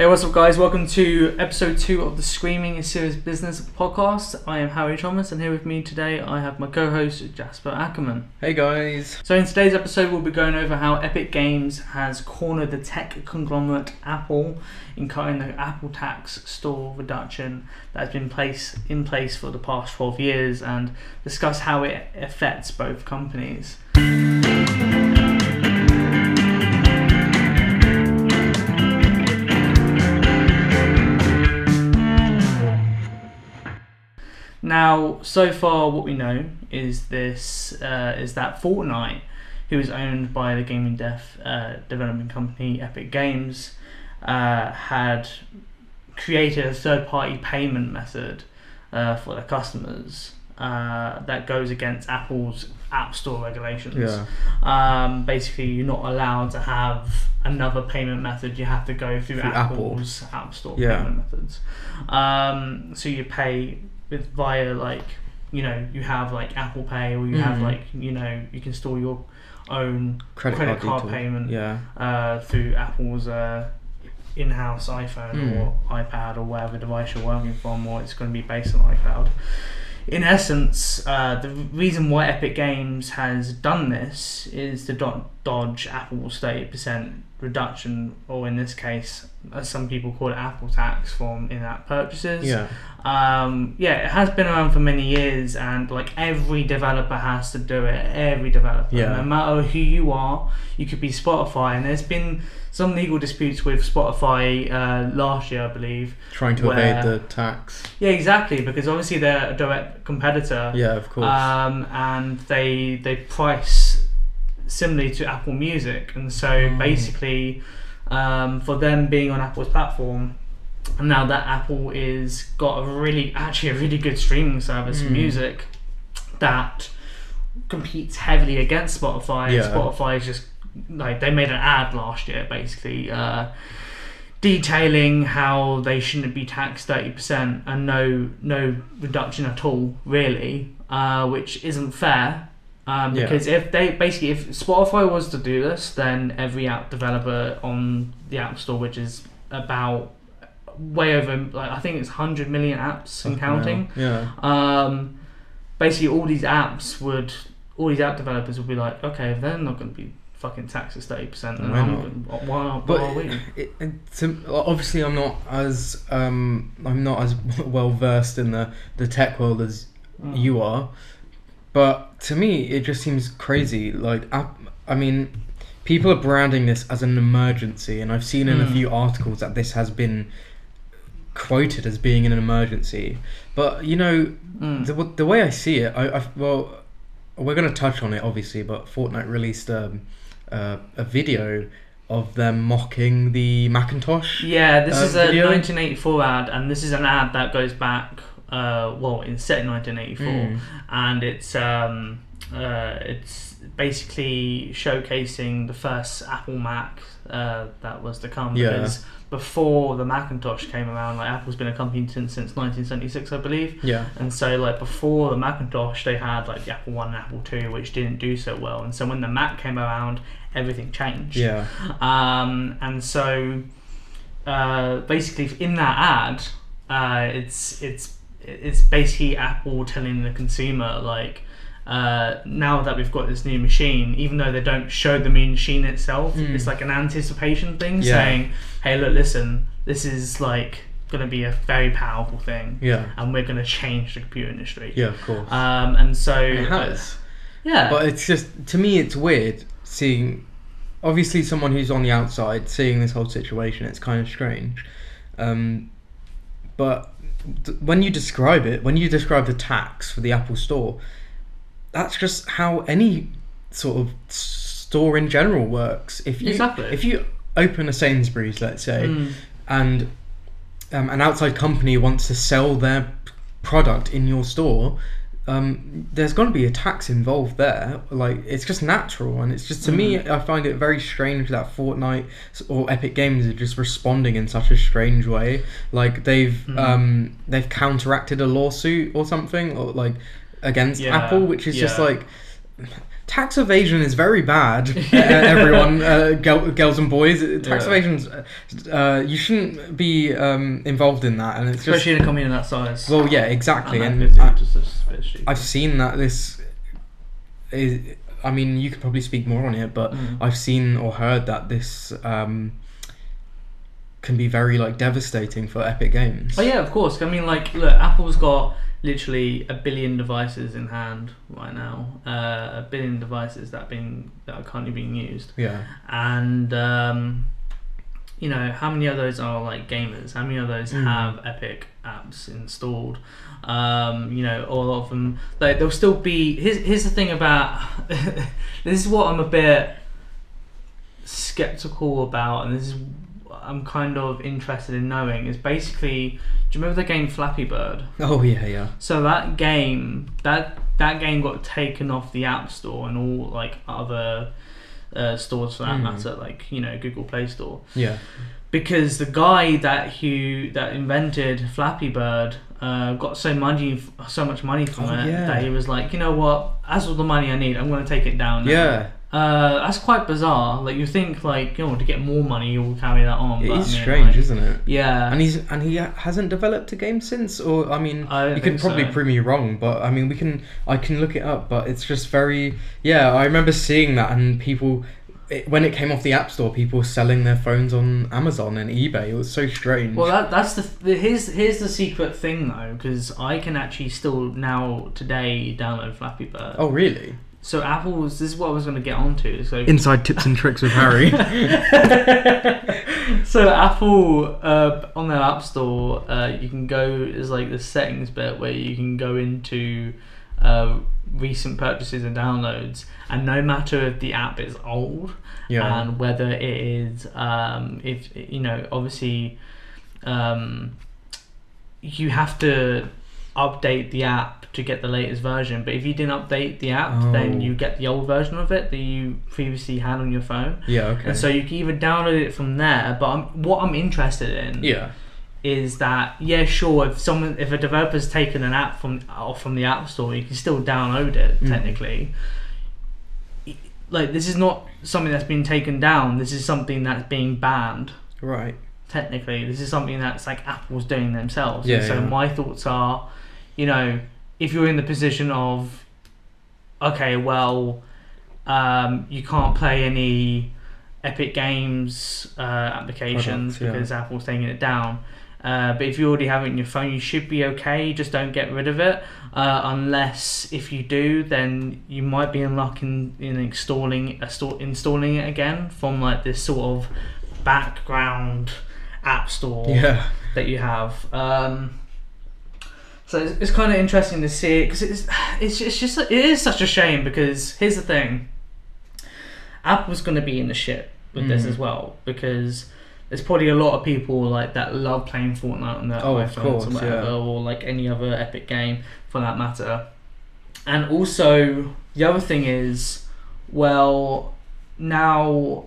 Hey, what's up, guys? Welcome to episode two of the Screaming is Serious Business podcast. I am Harry Thomas, and here with me today I have my co host Jasper Ackerman. Hey guys. So, in today's episode, we'll be going over how Epic Games has cornered the tech conglomerate Apple in cutting the Apple tax store reduction that has been place, in place for the past 12 years and discuss how it affects both companies. Now, so far, what we know is this uh, is that Fortnite, who is owned by the gaming dev uh, development company Epic Games, uh, had created a third-party payment method uh, for their customers uh, that goes against Apple's App Store regulations. Yeah. Um, basically, you're not allowed to have another payment method. You have to go through, Through Apple. Apple's App Store Yeah. payment methods. Um, so you pay with via like you know you have like Apple Pay or you have Mhm. like you know you can store your own Credit, Credit card detail. payment. Yeah. uh, through Apple's uh, in-house iPhone Mm. or iPad or whatever device you're working from, or it's going to be based on iCloud. In essence, uh, the reason why Epic Games has done this is to do- dodge Apple's thirty percent reduction, or in this case, as some people call it, Apple tax from in-app purchases Yeah. um, yeah, it has been around for many years, and like every developer has to do it. Every developer, Yeah. no matter who you are, you could be Spotify, and there's been some legal disputes with Spotify uh, last year, I believe. Trying to Where- evade the tax. Yeah, exactly, because obviously they're a direct competitor, Yeah, of course. um, and they they price similarly to Apple Music, and so Mm. basically, um, for them being on Apple's platform, and now that Apple is got a really actually a really good streaming service for Mm. music that competes heavily against Spotify. and Yeah. Spotify is just like they made an ad last year, basically. Uh, detailing how they shouldn't be taxed 30% and no no reduction at all really uh, which isn't fair um, Yeah. because if they basically if Spotify was to do this then every app developer on the App Store which is about way over like I think it's 100 million apps and counting. Yeah. um, basically all these apps would all these app developers would be like okay if they're not going to be fucking taxed at 30% then Why not? why, why But are we it, it, to, obviously, I'm not as um, I'm not as well versed in the, the tech world as Mm. you are, but to me, it just seems crazy. Like, app, I mean, people are branding this as an emergency, and I've seen in a Mm. few articles that this has been quoted as being an emergency. But you know, Mm. the, the way I see it, I, I well, we're going to touch on it obviously, but Fortnite released um, uh, a video of them mocking the Macintosh. Yeah, this uh, is a video? 1984 ad, and this is an ad that goes back, uh, well, it's set in 1984, Mm. and it's um, uh, it's basically showcasing the first Apple Mac uh, that was to come. Yeah. Because before the Macintosh came around, like Apple's been a company since, since 1976, I believe. Yeah, And so, like before the Macintosh, they had like the Apple One and Apple Two, which didn't do so well. And so when the Mac came around, everything changed. yeah, Um, and so, uh, basically, in that ad, uh, it's it's it's basically Apple telling the consumer like. Uh, now that we've got this new machine, even though they don't show the new machine itself, Mm. it's like an anticipation thing, Yeah. saying, "Hey, look, listen, this is like going to be a very powerful thing, yeah, and we're going to change the computer industry." yeah. Of course, Um, and so, it has. yeah, But it's just to me, it's weird seeing. Obviously, someone who's on the outside seeing this whole situation, it's kind of strange. Um, but th- when you describe it, when you describe the tax for the Apple Store, that's just how any sort of store in general works. If you Exactly. if you open a Sainsbury's, let's say, Mm. and um, an outside company wants to sell their product in your store, um, there's going to be a tax involved there. Like it's just natural, and it's just to me, I find it very strange that Fortnite or Epic Games are just responding in such a strange way. Like they've Mhm. um, they've counteracted a lawsuit or something, or like against Yeah, Apple, which is just like tax evasion is very bad. uh, everyone, uh, girl, girls and boys, tax Yeah. evasion's. Uh, you shouldn't be um, involved in that, and it's just. Especially in a company that size. Well, yeah, exactly, and, and I, busy, just a bit stupid. I've seen that this is. I mean, you could probably speak more on it, but Mm. I've seen or heard that this um, can be very like devastating for Epic Games. Oh yeah, of course. I mean, like, look, Apple's got literally a billion devices in hand right now. Uh, a billion devices that being that are currently being used, Yeah. and um, you know how many of those are like gamers? How many of those Mm. have Epic apps installed? Um, you know, all of them. Like, there'll still be. Here's here's the thing about. this is what I'm a bit skeptical about, and this is I'm kind of interested in knowing is basically. Do you remember the game Flappy Bird? Oh yeah, yeah. So that game, that that game got taken off the App Store and all like other uh, stores for that Hmm. matter, like you know Google Play Store, Yeah. because the guy that who that invented Flappy Bird uh, got so money, so much money from Oh, it yeah. that he was like, you know what, as all the money I need, I'm going to take it down. now." Yeah. Uh, that's quite bizarre. Like you think, like you know, to get more money, you'll carry that on. It but, is I mean, strange, like, isn't it? yeah. And he's and he hasn't developed a game since, or I mean, I you can probably so. prove me wrong, but I mean, we can I can look it up, but it's just very yeah. I remember seeing that, and people it, when it came off the App Store, people were selling their phones on Amazon and eBay. It was so strange. Well, that, that's the, the here's here's the secret thing though, because I can actually still now today download Flappy Bird. oh really? So Apple's this is what I was going to get onto. So Inside tips and tricks with Harry. so Apple uh, on their App Store, uh, you can go there's like the settings bit where you can go into uh, recent purchases and downloads, and no matter if the app is old yeah. and whether it is um, if you know obviously um, you have to update the app to get the latest version but if you didn't update the app then Oh. you get the old version of it that you previously had on your phone yeah. Okay. and so you can either download it from there but I'm, what i'm interested in yeah. is that yeah sure if someone if a developer's taken an app from off from the app store you can still download it Mm. technically like this is not something that's been taken down this is something that's being banned Right. technically this is something that's like apple's doing themselves Yeah, and so yeah. my thoughts are you know if you're in the position of okay well um, you can't play any epic games uh, applications Products, yeah. because apple's taking it down uh, but if you already have it in your phone, you should be okay. Just don't get rid of it. Uh, unless if you do, then you might be in luck in, in installing a installing it again from like this sort of background app store Yeah. that you have. Um, so it's, it's kind of interesting to see because it's it's it's just it is such a shame because here's the thing. Apple's going to be in the shit with this Mhm. as well because there's probably a lot of people like that love playing Fortnite on their Oh, iPhones course, or whatever, yeah. or like any other Epic game for that matter. And also the other thing is, well, now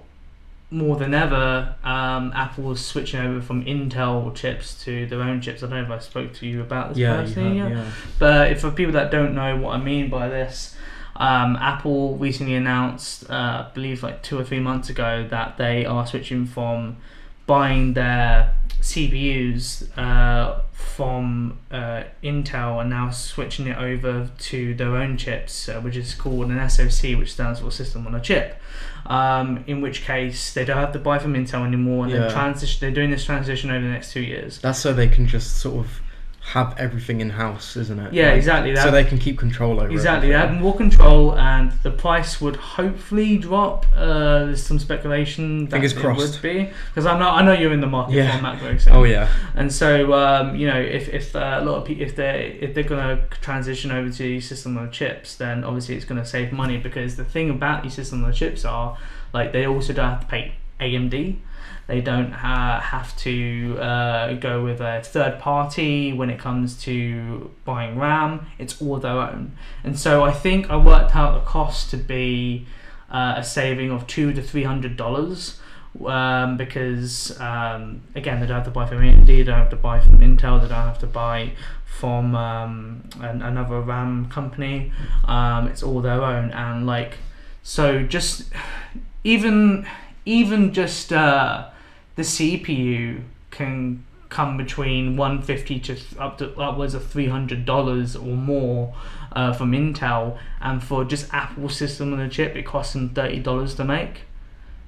more than ever, um, Apple is switching over from Intel chips to their own chips. I don't know if I spoke to you about this Yeah. Personally have, yet. yeah. But if for people that don't know what I mean by this, um, Apple recently announced, uh, I believe like two or three months ago, that they are switching from buying their CPUs uh, from uh, Intel and now switching it over to their own chips, uh, which is called an SoC, which stands for System on a Chip. Um, in which case, they don't have to buy from Intel anymore, and Yeah. they're transition. They're doing this transition over the next two years. That's so they can just sort of have everything in house, isn't it? Yeah, Like, exactly. So they can keep control over Exactly, they have more control, and the price would hopefully drop. Uh, there's some speculation that Fingers it crossed. would be because I'm not. I know you're in the market Yeah. for MacBooks, so- Oh yeah. and so um, you know if if uh, a lot of people if they if they're gonna transition over to system on chips, then obviously it's gonna save money because the thing about these system on chips are like they also don't have to pay AMD. They don't ha- have to uh, go with a third party when it comes to buying RAM. It's all their own. And so I think I worked out the cost to be uh, a saving of two to three hundred dollars um, because um, again they don't have to buy from AMD, they don't have to buy from Intel, they don't have to buy from um, an, another RAM company. Um, it's all their own, and like so, just even even just uh, the CPU can come between 150 to up to upwards of 300 dollars or more uh, from Intel, and for just Apple system on a chip, it costs them 30 dollars to make.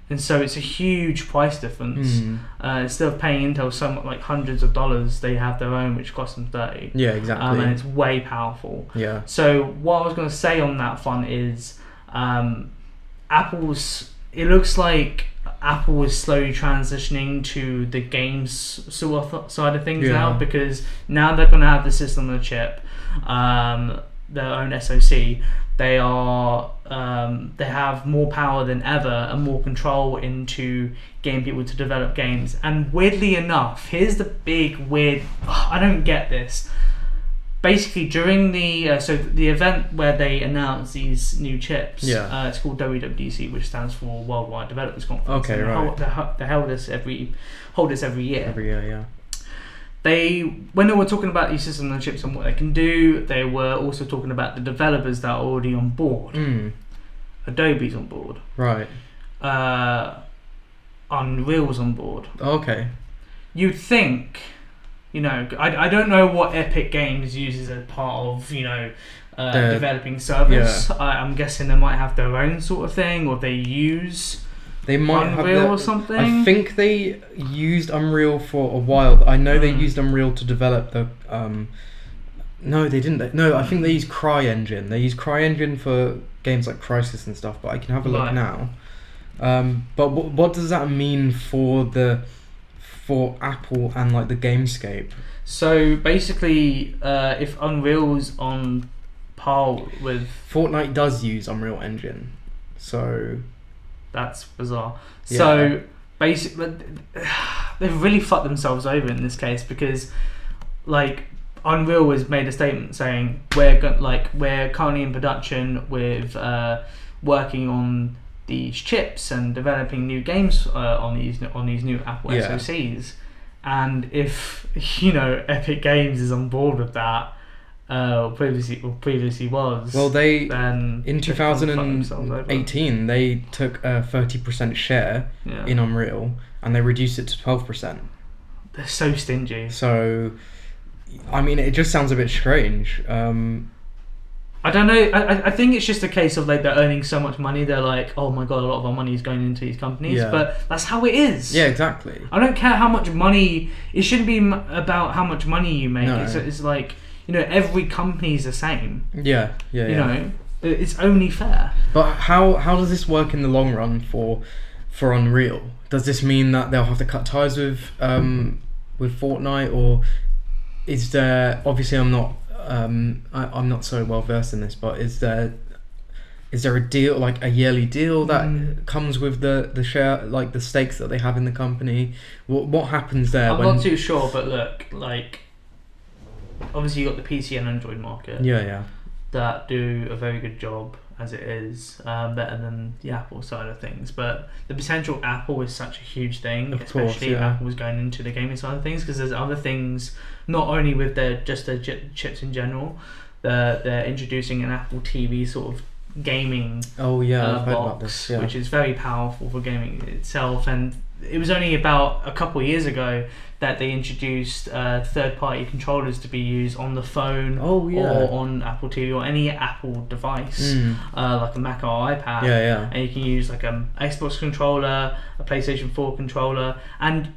And so it's a huge price difference. Mm. Uh, instead of paying Intel so much, like hundreds of dollars, they have their own, which costs them 30. Yeah, Um, exactly. and it's way powerful. yeah. So what I was going to say on that front is, um, Apple's. It looks like Apple is slowly transitioning to the games sort of side of things Yeah. now because now they're going to have the system on the chip, um, their own SoC. They are um, they have more power than ever and more control into getting people to develop games. And weirdly enough, here's the big weird. I don't get this basically during the uh, so the event where they announced these new chips Yeah. uh, it's called WWDC which stands for Worldwide Developers Conference Okay, they right. hold, they, ho- they hold this every hold this every year Every year, yeah. they when they were talking about these systems and chips and what they can do they were also talking about the developers that are already on board Mm. Adobe's on board Right. uh, Unreal's on board Okay. you'd think, you know, I, I don't know what Epic Games uses as part of, you know, uh, The- developing servers. I, I'm guessing they might have their own sort of thing, or they use They might have Unreal their- or something. I think they used Unreal for a while. I know they Mm. used Unreal to develop the. Um, no, they didn't. No, I think they used CryEngine. They used CryEngine for games like Crysis and stuff. But I can have a look Right. now. Um, but what, what does that mean for the for Apple and like the Gamescape? So basically, uh, if Unreal's on par with, Fortnite does use Unreal Engine, so that's bizarre. Yeah. So basically, they've really fucked themselves over in this case because, like, Unreal has made a statement saying we're go- like we're currently in production with uh, working on these chips and developing new games uh, on these on these new Apple Yeah. SoCs. And if you know Epic Games is on board with that, uh, previously or previously was, well they then in they've fucked themselves over. 2018 they took a 30% share yeah. in Unreal and they reduced it to 12%. they're so stingy. So, I mean, it just sounds a bit strange. Um, I don't know. I, I- think it's just a case of like they're earning so much money. They're like, oh my god, a lot of our money is going into these companies. Yeah. But that's how it is. yeah, exactly. I don't care how much money. It shouldn't be m- about how much money you make. No. It's, it's like you know every company's the same. Yeah, yeah, You yeah. know, it's only fair. But how how does this work in the long run for for Unreal? Does this mean that they'll have to cut ties with um, with Fortnite, or is there? Obviously, I'm not um, I, I'm not so well versed in this, but is there is there a deal like a yearly deal that Mm. comes with the the share like the stakes that they have in the company? What what happens there I'm when? not too sure, but look, like obviously you got the PC and Android market. yeah, yeah, that do a very good job as it is, um, better than the Apple side of things. But the potential Apple is such a huge thing, Of course, especially if yeah. Going into the gaming side of things, because there's other things, not only with their just their j- chips in general, they're, they're introducing an Apple TV sort of gaming Oh yeah, uh, box, about this. Yeah. which is very powerful for gaming itself. And it was only about a couple of years ago that they introduced uh, third-party controllers to be used on the phone oh yeah. or on Apple TV or any Apple device, Mm. uh, like a Mac or iPad. Yeah, yeah. And you can use like an Xbox controller, a PlayStation 4 controller, and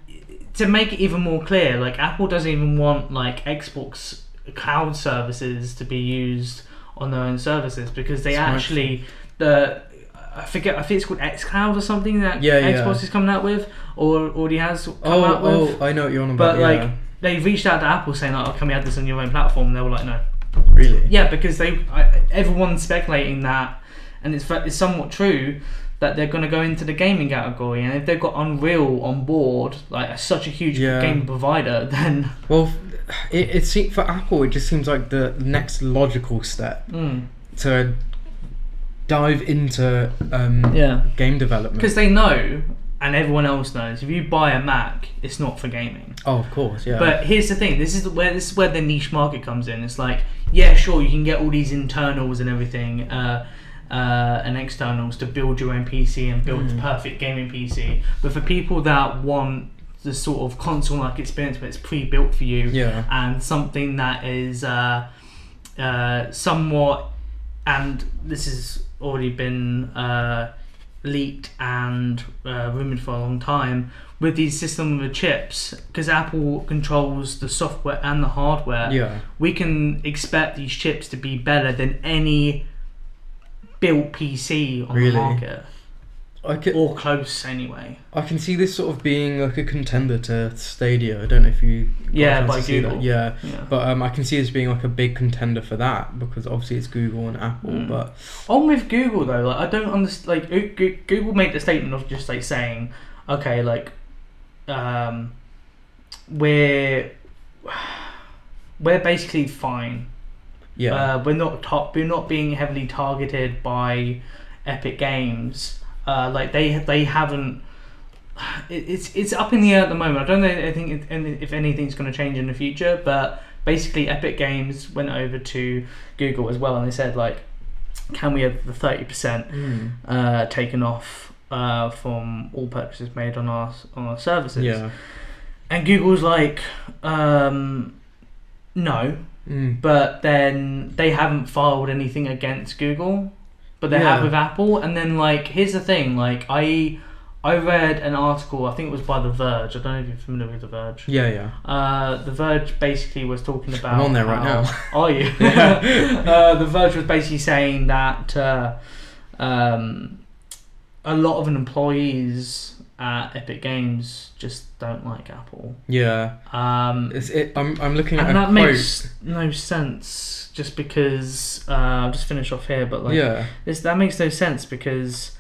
to make it even more clear, like Apple doesn't even want like Xbox cloud services to be used on their own services because they Smart. actually the I forget I think it's called XCloud or something that Yeah, yeah. Xbox is coming out with or already has come Oh, out with. oh, I know what you're on about. But yeah. like they reached out to Apple saying like, oh, "Can we have this on your own platform?" And they were like, "No." really? Yeah, because they I, everyone's speculating that, and it's it's somewhat true that they're going to go into the gaming category, and if they've got Unreal on board, like such a huge Yeah. game provider, then Well, it, it seems for Apple, it just seems like the next logical step mm, to dive into um, yeah, game development. because they know and everyone else knows if you buy a Mac, it's not for gaming. Oh, of course, yeah. But here's the thing: this is where this is where the niche market comes in. It's like, yeah, sure, you can get all these internals and everything, uh, uh, and externals to build your own PC and build the Mm. perfect gaming PC. But for people that want the sort of console-like experience where it's pre-built for you, yeah, and something that is uh, uh, somewhat, and this has already been uh, leaked and uh, rumored for a long time with these system of chips, because Apple controls the software and the hardware. yeah, We can expect these chips to be better than any built PC on Really? the market, I can or close anyway. I can see this sort of being like a contender to Stadia. I don't know if you Yeah, by to see that. Google. Yeah, Yeah. but um, I can see this being like a big contender for that because obviously it's Google and Apple. Mm. But On with Google though, like I don't understand. Like Goo- Goo- Google made the statement of just like saying, okay, like, um, we're we're basically fine. yeah, Uh, we're not top. We're not being heavily targeted by Epic Games. Uh, like they they haven't. It, it's it's up in the air at the moment. I don't know. I think if, if anything's going to change in the future, but basically, Epic Games went over to Google as well, and they said like, can we have the thirty percent Mm. uh, taken off uh, from all purchases made on our on our services? yeah, And Google's like, um, no, mm. but then they haven't filed anything against Google, but they Yeah. have with Apple. And then like, here's the thing: like, I I read an article, I think it was by The Verge. I don't know if you're familiar with The Verge. yeah, yeah. Uh, the Verge basically was talking about. I'm on there right how- now. Are you? Yeah. uh, the Verge was basically saying that uh, um, a lot of employees at Epic Games just don't like Apple. Yeah, Um, it's it. I'm I'm looking at and that quote. makes no sense. Just because uh, I'll just finish off here, but like yeah, this that makes no sense because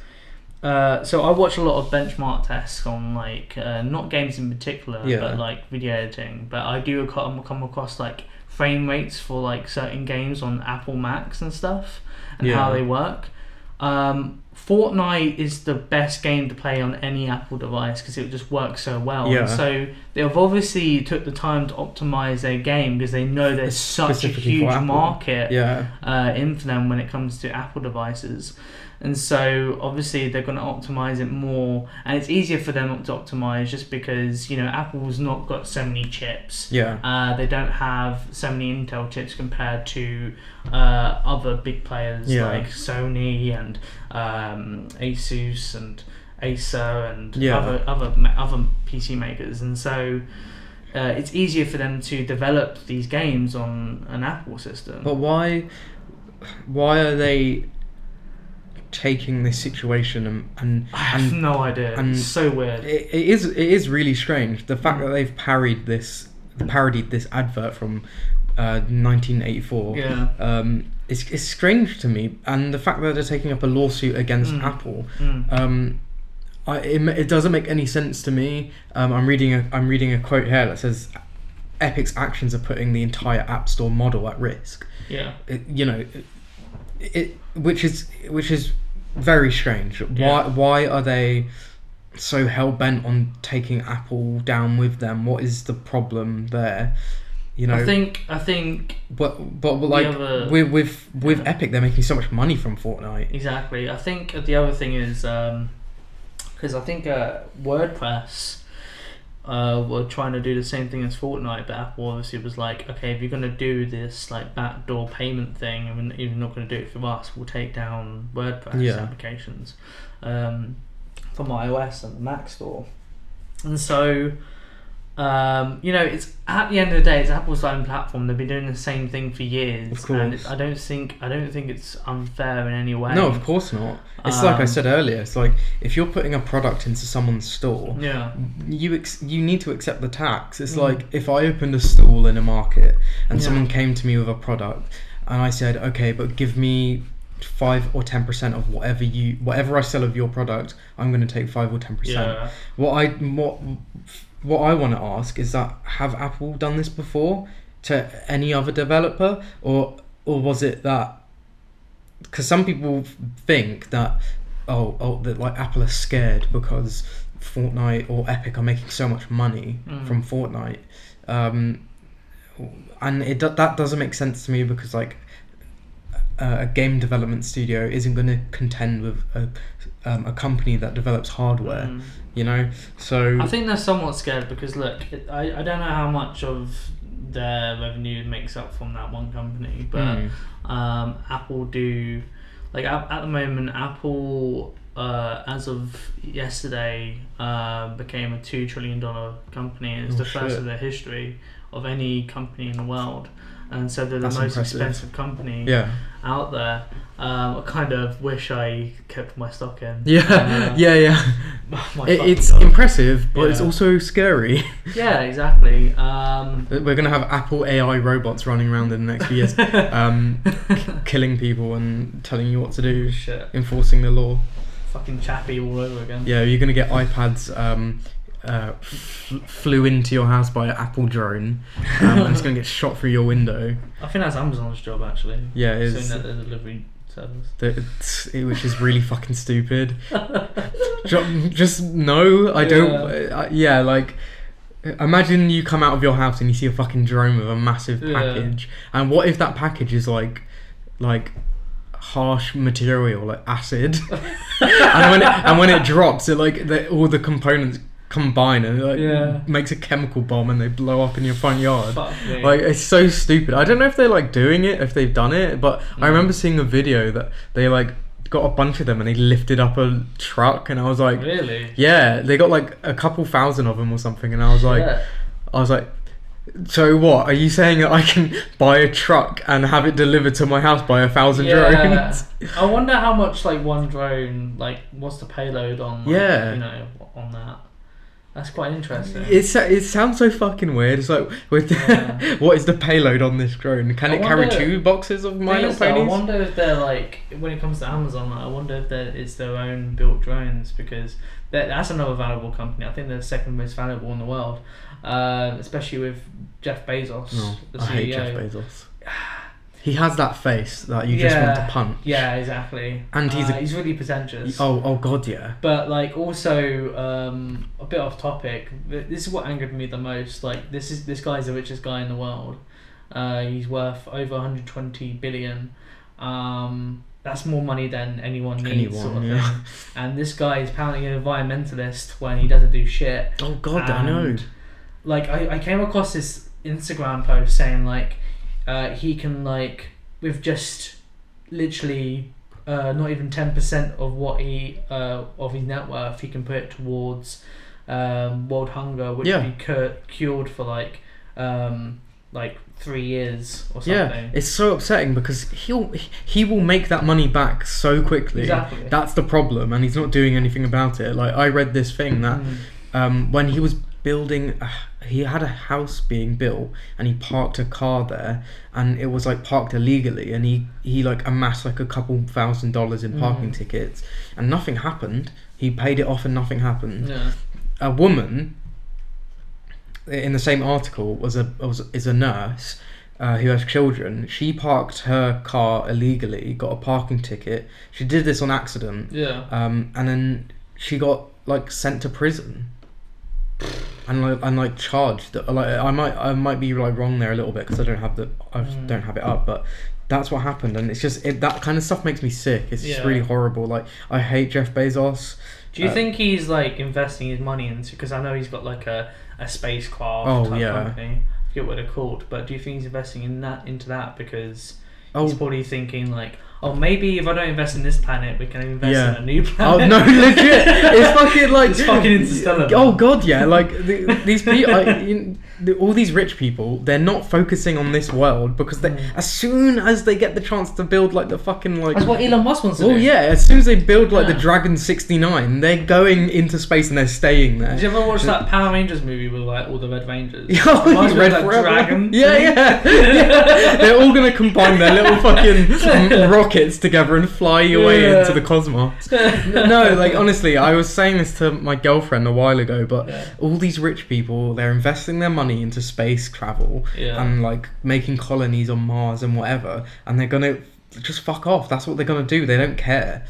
uh, so I watch a lot of benchmark tests on like uh, not games in particular, Yeah. but like video editing. But I do come come across like frame rates for like certain games on Apple Macs and stuff, and how they work. Um, Fortnite is the best game to play on any Apple device because it just works so well. Yeah. And so they've obviously took the time to optimize their game because they know there's such a huge market yeah, uh, in for them when it comes to Apple devices. And so obviously they're going to optimize it more, and it's easier for them to optimize just because you know Apple's not got so many chips. yeah, Uh, they don't have so many Intel chips compared to uh, other big players Yeah. like Sony and um, Asus and Acer and Yeah. other other other PC makers, and so. Uh, it's easier for them to develop these games on an Apple system. But why, why are they taking this situation and and I have and no idea. and- it's so weird. it, it is it is really strange the fact that they've parried this parodied this advert from uh, 1984 yeah. um, it's, it's strange to me and the fact that they're taking up a lawsuit against Mm. Apple Mm. um, I, it, it doesn't make any sense to me um, I'm reading a I'm reading a quote here that says Epic's actions are putting the entire App Store model at risk yeah. it, you know it, which is which is very strange why Yeah. why are they so hell-bent on taking apple down with them what is the problem there you know I think I think but but like other- with with with Yeah. epic they're making so much money from fortnite exactly. I think the other thing is because I think uh, WordPress uh, were trying to do the same thing as Fortnite, but Apple obviously was like, okay, if you're gonna do this like backdoor payment thing, and you're not gonna do it for us, we'll take down WordPress Yeah. applications um, from iOS and the Mac Store, and so. Um, you know, it's at the end of the day, it's Apple's own platform. They've been doing the same thing for years, Of and it, I don't think I don't think it's unfair in any way. no of course not it's like i Um, said earlier it's like if you're putting a product into someone's store Yeah, you ex- you need to accept the tax. It's Mm. like if I opened a stall in a market and Yeah. someone came to me with a product and I said, "Okay, but give me 5 or 10% of whatever you whatever I sell of your product, I'm going to take 5 or 10%." yeah. What I what what I want to ask is that have Apple done this before to any other developer or or was it that because some people think that oh oh that like Apple are scared because Fortnite or Epic are making so much money Mm. from Fortnite, um, and it that doesn't make sense to me because like a, a game development studio isn't going to contend with a, um, a company that develops hardware, Mm. you know. So I think they're somewhat scared because look, it, I, I don't know how much of their revenue makes up from that one company, but Mm. um, Apple do like at, at the moment Apple uh, as of yesterday uh, became a two trillion dollar company it's Oh, the first shit. of their history of any company in the world. And so they're the That's most impressive. expensive company yeah, out there. Um, I kind of wish I kept my stock in. yeah, Uh, yeah, yeah. my It, fucking it's God. impressive, but it's Yeah. also scary. Yeah, exactly. Um, We're gonna have Apple AI robots running around in the next few years, um, killing people and telling you what to do, Shit. enforcing the law. Fucking Chappie all over again. Yeah, you're gonna get iPads um, uh, f- flew into your house by an Apple drone, um, and it's gonna get shot through your window. I think that's Amazon's job actually. Yeah, it is. That the delivery service. It- which is really fucking stupid. Ju- Just no, I don't. Yeah. Uh, yeah, like imagine you come out of your house and you see a fucking drone with a massive Yeah. package, and what if that package is like, like harsh material like acid, and when it, and when it drops, it like the, all the components combine and it, like Yeah. makes a chemical bomb and they blow up in your front yard. Like it's so stupid. I don't know if they're like doing it, if they've done it, but I Mm. remember seeing a video that they like got a bunch of them and they lifted up a truck, and I was like, really? yeah, they got like a couple thousand of them or something, and I was like, Yeah. I was like. So what? Are you saying that I can buy a truck and have it delivered to my house by a thousand Yeah. drones? I wonder how much like one drone like what's the payload on like, Yeah. you know on that. That's quite interesting. It's it sounds so fucking weird. It's like, with Yeah. what is the payload on this drone? Can I it carry two boxes of My Little though, I wonder if they're like when it comes to Amazon. Like, I wonder if they're, it's their own built drones because that's another valuable company. I think they're the second most valuable in the world, uh, especially with Jeff Bezos, No, the I CEO. hate Jeff Bezos. He has that face that you just want to punch. Yeah, exactly. And he's uh, a- he's really pretentious. Oh, oh God, yeah. But like also um, a bit off topic. th- This is what angered me the most. Like this is this guy's the richest guy in the world. Uh, he's worth over 120 billion. Um, that's more money than anyone needs, Anyone, sort of yeah. thing. And this guy is apparently an environmentalist when he doesn't do shit. Oh God, I know. And, Like I, I came across this Instagram post saying like uh, he can like with just literally uh, not even ten percent of what he uh, of his net worth he can put it towards um, world hunger, which Yeah. would be cur- cured for like um, like three years or something. Yeah, it's so upsetting because he'll he will make that money back so quickly. Exactly. That's the problem, and he's not doing anything about it. Like I read this thing that Mm. um, when he was building, uh, he had a house being built, and he parked a car there, and it was like parked illegally, and he he like amassed like a couple thousand dollars in parking Mm. tickets, and nothing happened. He paid it off, and nothing happened. Yeah. a woman in the same article was a was is a nurse uh, who has children. She parked her car illegally, got a parking ticket. She did this on accident, Yeah. um, and then she got like sent to prison. And like, and like charged. Like I might I might be like wrong there a little bit because I don't have the I Mm. don't have it up, but that's what happened. And it's just it, that kind of stuff makes me sick. It's just really horrible. Like I hate Jeff Bezos. Do you Uh, think he's like investing his money into? Because I know he's got like a, a spacecraft Oh, type yeah. company. I forget what they're called, but do you think he's investing in that into that because Oh he's probably thinking like, oh, maybe if I don't invest in this planet, we can invest Yeah. in a new planet. Oh no, legit! It's fucking like It's fucking interstellar. Oh god, yeah! Like the, these people, I, you, the, all these rich people, they're not focusing on this world because they, Mm. as soon as they get the chance to build like the fucking like. That's what Elon Musk wants to Oh do. yeah! As soon as they build like the Dragon sixty nine, they're going into space and they're staying there. Did you ever watch that Power Rangers movie with like all the Red Rangers? Oh, Red Forever. dragon. Yeah, yeah, yeah. They're all gonna combine their little fucking rockets together and fly away Yeah. into the cosmos. no, like honestly, I was saying this to my girlfriend a while ago, but Yeah. all these rich people, they're investing their money into space travel Yeah. and like making colonies on Mars and whatever, and they're gonna just fuck off. That's what they're gonna do. They don't care.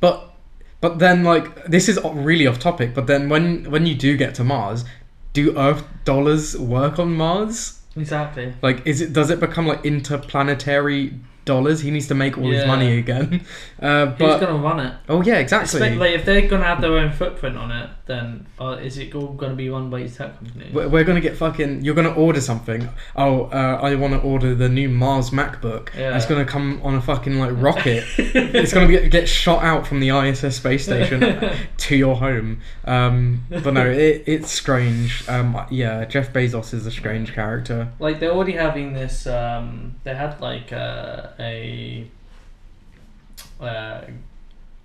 But But then, like, this is really off topic. But then, when when you do get to Mars, do Earth dollars work on Mars? Exactly. Like, is it does it become like interplanetary dollars? He needs to make all his Yeah. money again. Uh, Who's but gonna run it? oh yeah, exactly. Expect, like if they're gonna have their own footprint on it, then uh, is it all gonna be run by these tech companies? We're we're gonna get fucking. You're gonna order something. Oh, uh, I want to order the new Mars MacBook. Yeah. It's gonna come on a fucking like rocket. it's gonna get, get shot out from the ISS space station to your home. Um, but no, it, it's strange. Um, yeah, Jeff Bezos is a strange character. like they're already having this. Um, they had like uh, a uh,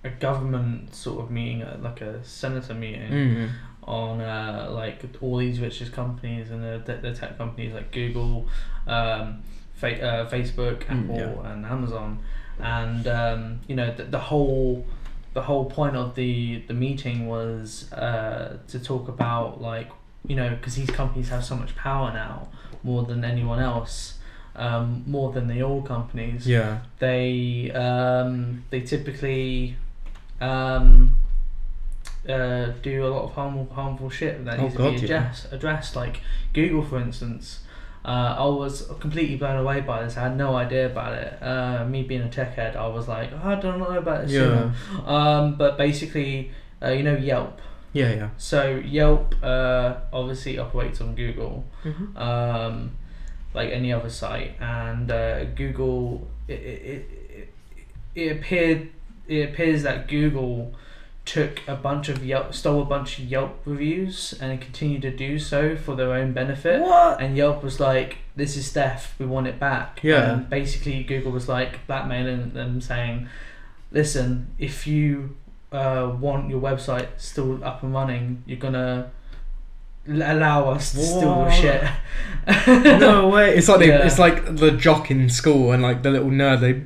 a government sort of meeting, uh, like a senator meeting. Mm. on uh, like all these richest companies and the, the, tech companies like Google, um, fa- uh, Facebook, Mm, Apple, yeah. and Amazon, and um, you know the, the whole the whole point of the the meeting was uh, to talk about like you know because these companies have so much power now more than anyone else. Um, more than the oil companies, Yeah. they um, they typically um, uh, do a lot of harmful harmful shit that Oh, needs to God, be yeah. addressed. Addressed like Google, for instance. Uh, I was completely blown away by this. I had no idea about it. Uh, me being a tech head, I was like, oh, I don't know about this. Yeah. Um, but basically, uh, you know, Yelp. Yeah. Yeah. So Yelp uh, obviously operates on Google Mhm. um, like any other site, and uh, Google it, it, it, it appeared it appears that Google took a bunch of Yelp stole a bunch of Yelp reviews and continued to do so for their own benefit. What? And Yelp was like, "This is theft. We want it back." Yeah. And basically, Google was like blackmailing them, saying, "Listen, if you uh, want your website still up and running, you're gonna." L- Allow us to steal your shit. no way. It's like they, Yeah. it's like the jock in school and like the little nerd. They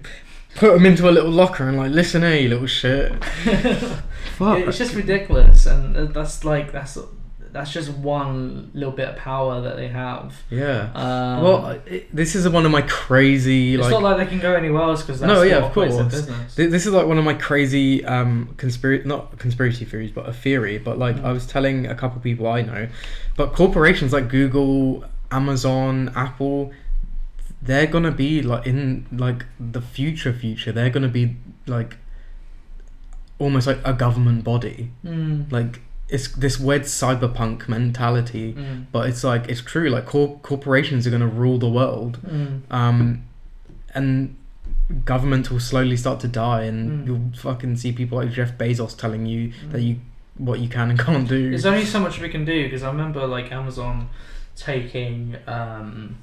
put him into a little locker and like listen, hey, little shit. Fuck. it's just ridiculous, and uh, that's like that's that's just one little bit of power that they have. yeah. Um, well, it, this is one of my crazy it's like. not like they can go anywhere else because that's No, yeah, of course. business. This is like one of my crazy um conspiracy not conspiracy theories but a theory but like Mm. I was telling a couple people I know but corporations like Google Amazon Apple they're gonna be like in like the future future they're gonna be like almost like a government body Mm, like it's this weird cyberpunk mentality mm, but it's like it's true like cor- corporations are gonna rule the world mm. um, and government will slowly start to die, and Mm. you'll fucking see people like Jeff Bezos telling you that you what you can and can't do. There's only so much we can do because I remember like Amazon taking. Um,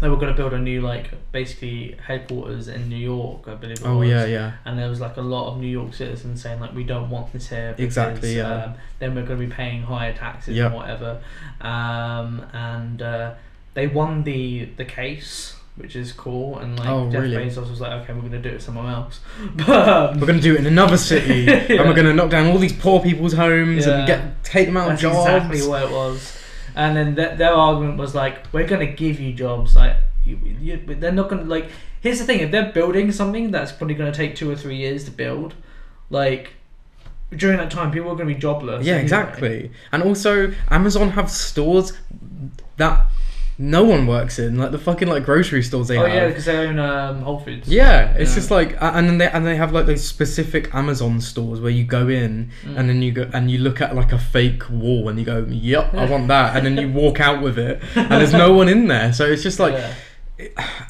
they were going to build a new like basically headquarters in New York, I believe. It oh was. yeah, yeah, and there was like a lot of New York citizens saying like we don't want this here because, Exactly, yeah. um, then we're going to be paying higher taxes Yep. and whatever um, and uh, they won the the case which is cool and like Oh, Jeff really? Bezos was like okay we're going to do it somewhere else but um, we're gonna do it in another city, and we're gonna knock down all these poor people's homes Yeah. and get take them out that's of jobs. exactly what it was and then th- their argument was like we're going to give you jobs like you, you, they're not going to like here's the thing if they're building something that's probably going to take two or three years to build like during that time people are going to be jobless yeah, anyway. exactly. And also, Amazon have stores that no one works in, like the fucking like grocery stores they oh have. yeah because they own um, Whole Foods Yeah, it's Yeah. just like, and then they and they have like those specific Amazon stores where you go in Mm. and then you go and you look at like a fake wall and you go, "Yep, I want that," and then you walk out with it, and there's no one in there. So it's just like yeah,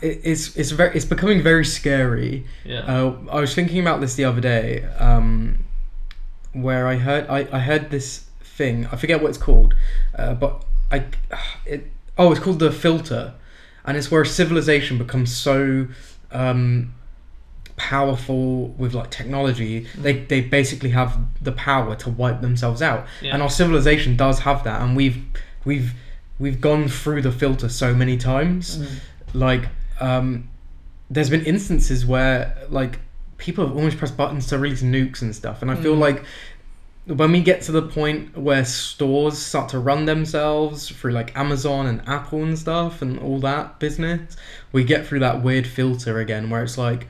it, it's it's very it's becoming very scary. yeah. Uh, I was thinking about this the other day, um, where I heard I, I heard this thing. I forget what it's called, uh, but I it oh it's called the filter, and it's where civilization becomes so um, powerful with like technology. They they basically have the power to wipe themselves out, Yeah. and our civilization does have that, and we've we've we've gone through the filter so many times Mm. like um there's been instances where like people have almost pressed buttons to release nukes and stuff and i feel Mm. like when we get to the point where stores start to run themselves through like amazon and apple and stuff and all that business we get through that weird filter again where it's like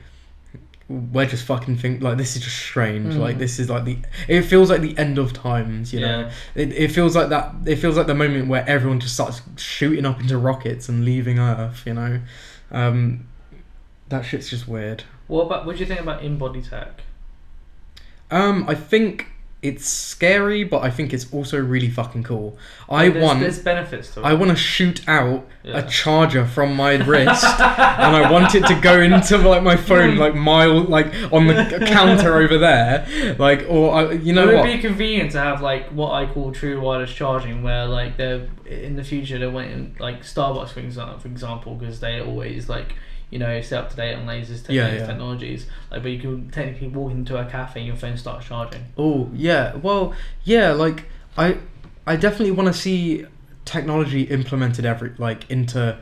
we're just fucking think like this is just strange. Mm. Like this is like the it feels like the end of times. You know, Yeah. it, it feels like that. It feels like the moment where everyone just starts shooting up into rockets and leaving Earth. You know, um, that shit's just weird. What about what do you think about in body tech? Um, I think it's scary, but I think it's also really fucking cool. Oh, I there's, want. There's benefits to it. I want to shoot out Yeah. a charger from my wrist, and I want it to go into like my phone, like mile, like on the counter over there, like or I, you know it would what? be convenient to have like what I call true wireless charging, where like they're in the future they went in like Starbucks for example, for example, because they always like you know stay up to date on lasers, te- Yeah, yeah. technologies. Like, but you can technically walk into a cafe and your phone starts charging. Oh yeah, well yeah, like I I definitely want to see technology implemented every like into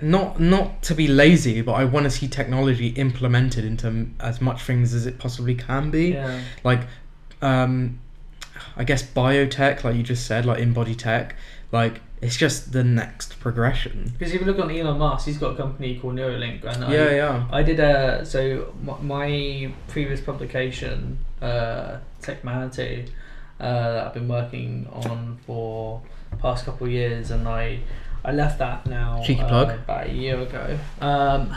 not not to be lazy, but I want to see technology implemented into m- as much things as it possibly can be. Yeah. Like um I guess biotech, like you just said, like in body tech, like it's just the next progression. Because if you look on Elon Musk, he's got a company called Neuralink, and I, Yeah, yeah. I did a so my previous publication, uh, Techmanity, uh, that I've been working on for the past couple of years, and I I left that now Cheeky uh, plug. about a year ago. Um,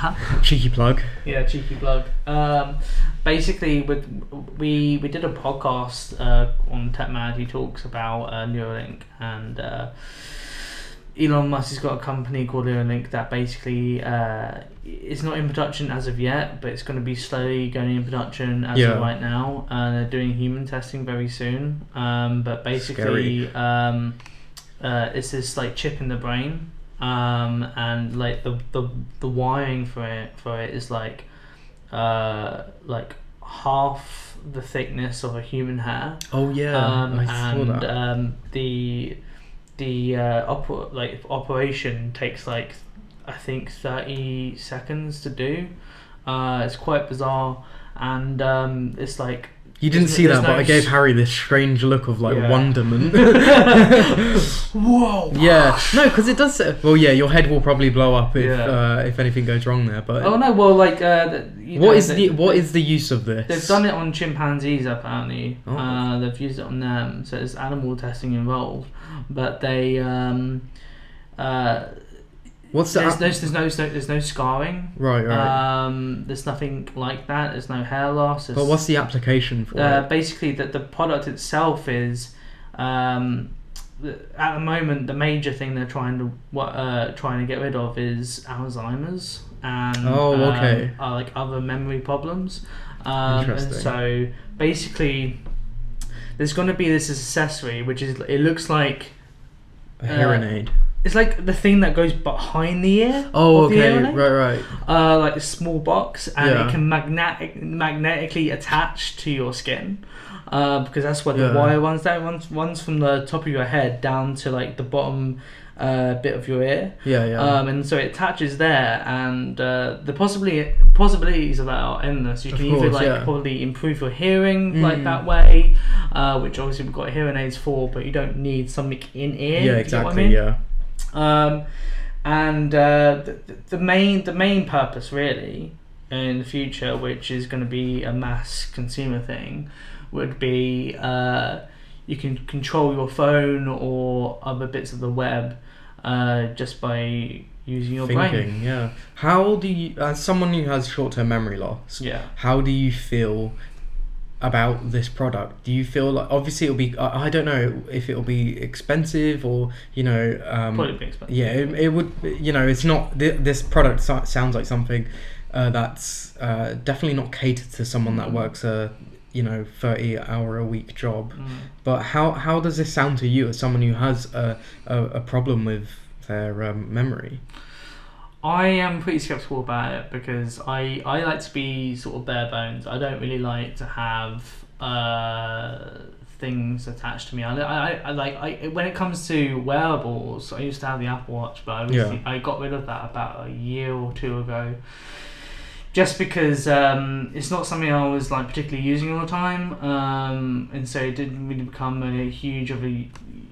Cheeky plug. yeah, cheeky plug. Um, basically, with we we did a podcast uh, on Techmanity talks about uh, Neuralink and. Elon Musk has got a company called Neuralink that basically uh, it's not in production as of yet, but it's going to be slowly going in production as Yeah. of right now. Uh, they're doing human testing very soon. Um, but basically, um, uh, it's this like chip in the brain, um, and like the, the the wiring for it for it is like uh, like half the thickness of a human hair Oh yeah, um, and um, the the uh, oper- like operation takes like I think thirty seconds to do. Uh, it's quite bizarre, and um, it's like You didn't there's- see that, there's but no I gave Harry this strange look of like Yeah. wonderment. whoa. yeah, no, because it does. Say, well, yeah, your head will probably blow up if Yeah. uh, if anything goes wrong there. But Oh no! Well, like uh, you what know, is the, the what is the use of this? They've done it on chimpanzees apparently. Oh. Uh, they've used it on them, so there's animal testing involved. But they, um, uh, What's the there's, there's, there's no there's no scarring. right, right. Um, there's nothing like that. There's no hair loss. but what's the application for uh, it? basically that the product itself is um, at the moment the major thing they're trying to what uh, trying to get rid of is Alzheimer's and Oh, um, okay. uh, like other memory problems. Um, and so basically, there's going to be this accessory which is it looks like A uh, hearing aid. It's like the thing that goes behind the ear. Oh, okay, hearing aid right, right. uh, like a small box, and Yeah. it can magnetic magnetically attach to your skin. Uh, because that's where the Yeah. wire runs down. Runs, runs from the top of your head down to like the bottom uh, bit of your ear. Yeah, yeah. Um, and so it attaches there, and uh, the possibly possibilities of that are endless. You can either like yeah. probably improve your hearing like Mm. that way, uh, which obviously we've got hearing aids for, but you don't need something in ear. yeah, if you get what I exactly. mean. Yeah. Um, and uh, the, the main the main purpose really in the future, which is going to be a mass consumer thing, would be uh, you can control your phone or other bits of the web uh, just by using your brain. Thinking. Yeah. How do you, as someone who has short-term memory loss, Yeah. how do you feel about this product? Do you feel like obviously it'll be I don't know if it'll be expensive or you know um, Probably be expensive. yeah it, it would you know it's not this product sounds like something uh, that's uh, definitely not catered to someone that Mm. works a you know 30 hour a week job Mm. but how how does this sound to you as someone who has a, a, a problem with their um, memory I am pretty skeptical about it because I, I like to be sort of bare bones. I don't really like to have uh, things attached to me. I, I, I like I, when it comes to wearables. I used to have the Apple Watch, but I, Yeah. I got rid of that about a year or two ago. Just because um, it's not something I was like particularly using all the time, um, and so it didn't really become a huge of a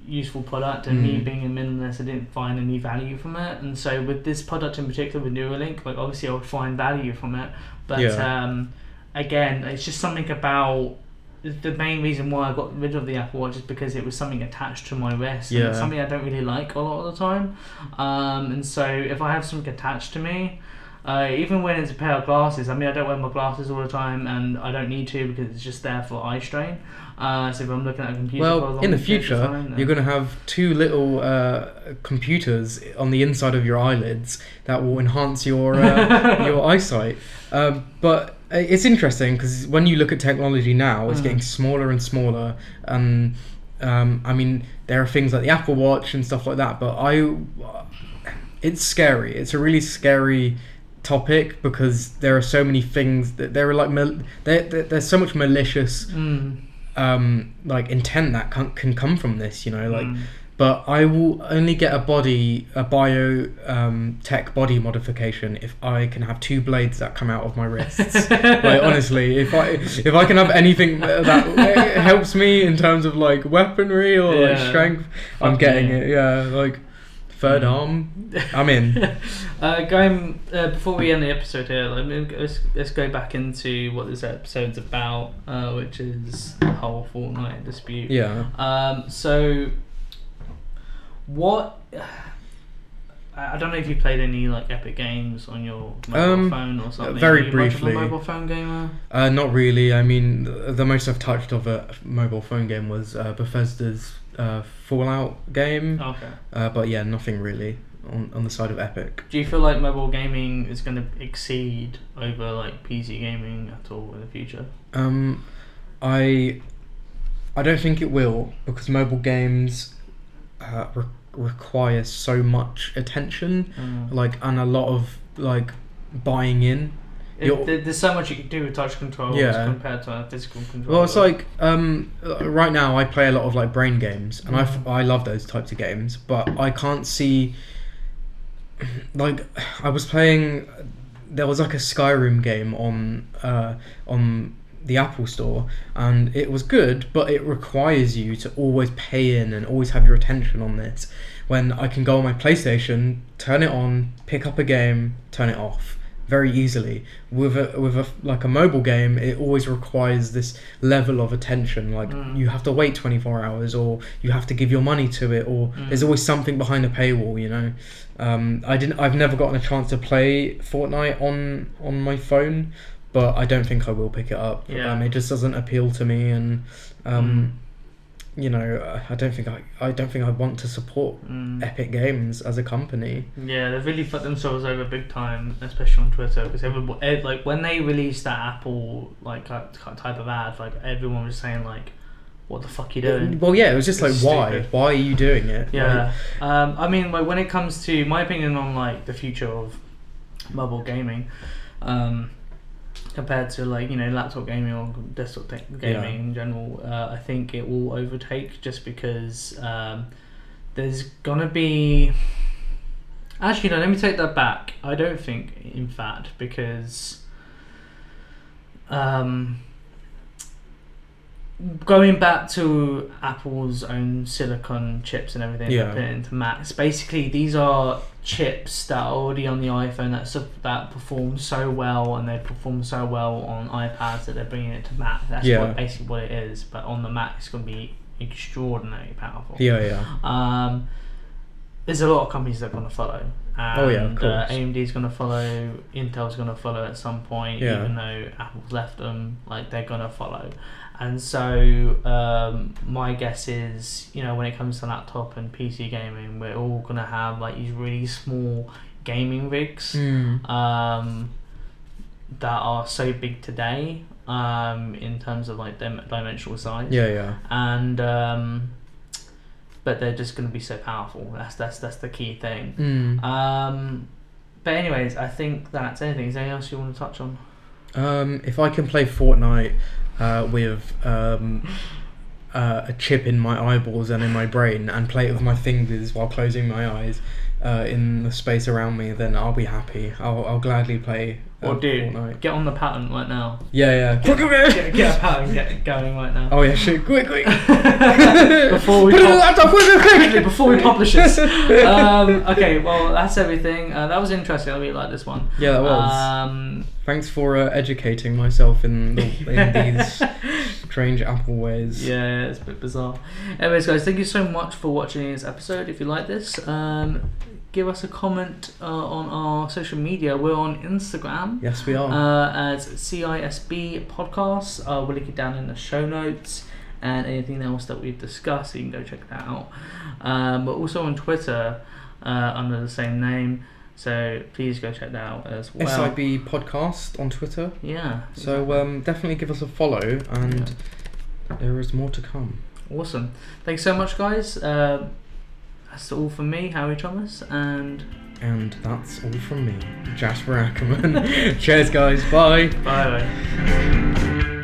useful product. And me Mm. being a minimalist, I didn't find any value from it. And so with this product in particular, with Neuralink, like obviously I would find value from it, but Yeah. um, again, it's just something about. The main reason why I got rid of the Apple Watch is because it was something attached to my wrist. And it's Yeah. something I don't really like a lot of the time. Um, and so if I have something attached to me, uh, even when it's a pair of glasses, I mean, I don't wear my glasses all the time, and I don't need to because it's just there for eye strain. Uh, so if I'm looking at a computer, for a Well, in the future, time, you're going to have two little uh, computers on the inside of your eyelids that will enhance your uh, your eyesight. Um, but uh, it's interesting because when you look at technology now, it's Mm. getting smaller and smaller. And um, I mean, there are things like the Apple Watch and stuff like that. But I, it's scary. It's a really scary topic because there are so many things that there are like mal- there, there, there's so much malicious Mm, um like intent that can, can come from this you know like mm. but i will only get a body a bio um tech body modification if i can have two blades that come out of my wrists like honestly if i if i can have anything that helps me in terms of like weaponry or like Yeah. strength i'm getting yeah. it yeah like third Mm. arm i'm in uh, going uh, before we end the episode here, let me, let's, let's go back into what this episode's about, uh, which is the whole Fortnite dispute. yeah Um, so, what? I don't know if you played any like Epic games on your mobile Um, phone or something. very Are you much of a briefly. mobile phone gamer. Uh, not really. I mean, the, the most I've touched of a mobile phone game was uh, Bethesda's uh, Fallout game. Okay. Uh, but yeah, nothing really on, on the side of Epic. Do you feel like mobile gaming is going to exceed over like PC gaming at all in the future? Um, I I don't think it will because mobile games uh, re- require so much attention, Mm. like and a lot of like buying in. It, there- there's so much you can do with touch controls Yeah. compared to a physical control. Well, it's like um, right now I play a lot of like brain games, and I f- I love those types of games, but I can't see. Like, I was playing. There was like a Skyrim game on uh, on the Apple Store, and it was good, but it requires you to always pay in and always have your attention on this. When I can go on my PlayStation, turn it on, pick up a game, turn it off very easily. With a with a like a mobile game, it always requires this level of attention. Like Mm. you have to wait twenty four hours, or you have to give your money to it, or Mm. there's always something behind a paywall. You know, um, I didn't. I've never gotten a chance to play Fortnite on on my phone, but I don't think I will pick it up. Yeah. Um, it just doesn't appeal to me, and um, you know, I don't think I I don't think I want to support Mm. Epic Games as a company. Yeah, they've really fucked themselves over big time, especially on Twitter, because everybody, like when they released that Apple like ki- type of ad, like everyone was saying like, "What the fuck you doing?" Well, yeah, it was just like, It's why? stupid. Why are you doing it? Yeah, um, I mean, like when it comes to my opinion on like the future of mobile gaming, um, compared to like you know laptop gaming or desktop te- gaming Yeah. in general, uh, I think it will overtake just because um, there's gonna be. Actually, no. Let me take that back. I don't think, in fact, because. Um, going back to Apple's own silicon chips and everything Yeah. into Macs, basically these are chips that are already on the iPhone that that perform so well and they perform so well on iPads that they're bringing it to Mac. That's Yeah. what, basically what it is. But on the Mac, it's going to be extraordinarily powerful. Yeah, yeah. Um, there's a lot of companies that are going to follow. And, Oh, yeah, of Uh, course. AMD's going to follow. Intel's going to follow at some point. Yeah. Even though Apple's left them, like they're going to follow. And so um, my guess is, you know, when it comes to laptop and PC gaming, we're all going to have like these really small gaming rigs Mm. um, that are so big today um, in terms of like dim- dimensional size Yeah, yeah. and um, but they're just going to be so powerful. That's that's that's the key thing. Mm. Um, but anyways, I think that's anything. Is there anything else you want to touch on? Um, if I can play Fortnite uh, with um, uh, a chip in my eyeballs and in my brain and play it with my fingers while closing my eyes uh, in the space around me, then I'll be happy. I'll, I'll gladly play Or uh, do Fortnite. get on the pattern right now. Yeah, yeah. Quick. Get, get a pattern get going right now. Oh yeah, shit! Quick, quick. before we Put it on the pop- laptop, quick, quick, quick. quickly before we publish this. Um, okay, well that's everything. Uh, that was interesting. I really like this one. Yeah, that was. Um, Thanks for uh, educating myself in, the, in these strange Apple ways. Yeah, it's a bit bizarre. Anyways, guys, thank you so much for watching this episode. If you like this, um, give us a comment uh, on our social media. We're on Instagram Yes, we are. uh, as CISB Podcasts. Uh, we'll link it down in the show notes and anything else that we've discussed. You can go check that out. Um, but also on Twitter uh, under the same name. So please go check that out as well. SIB podcast on Twitter. Yeah. So um, definitely give us a follow, and there is more to come. Awesome. Thanks so much, guys. That's all from me, Harry Thomas, and And that's all from me, Jasper Ackerman. Cheers, guys. Bye. bye.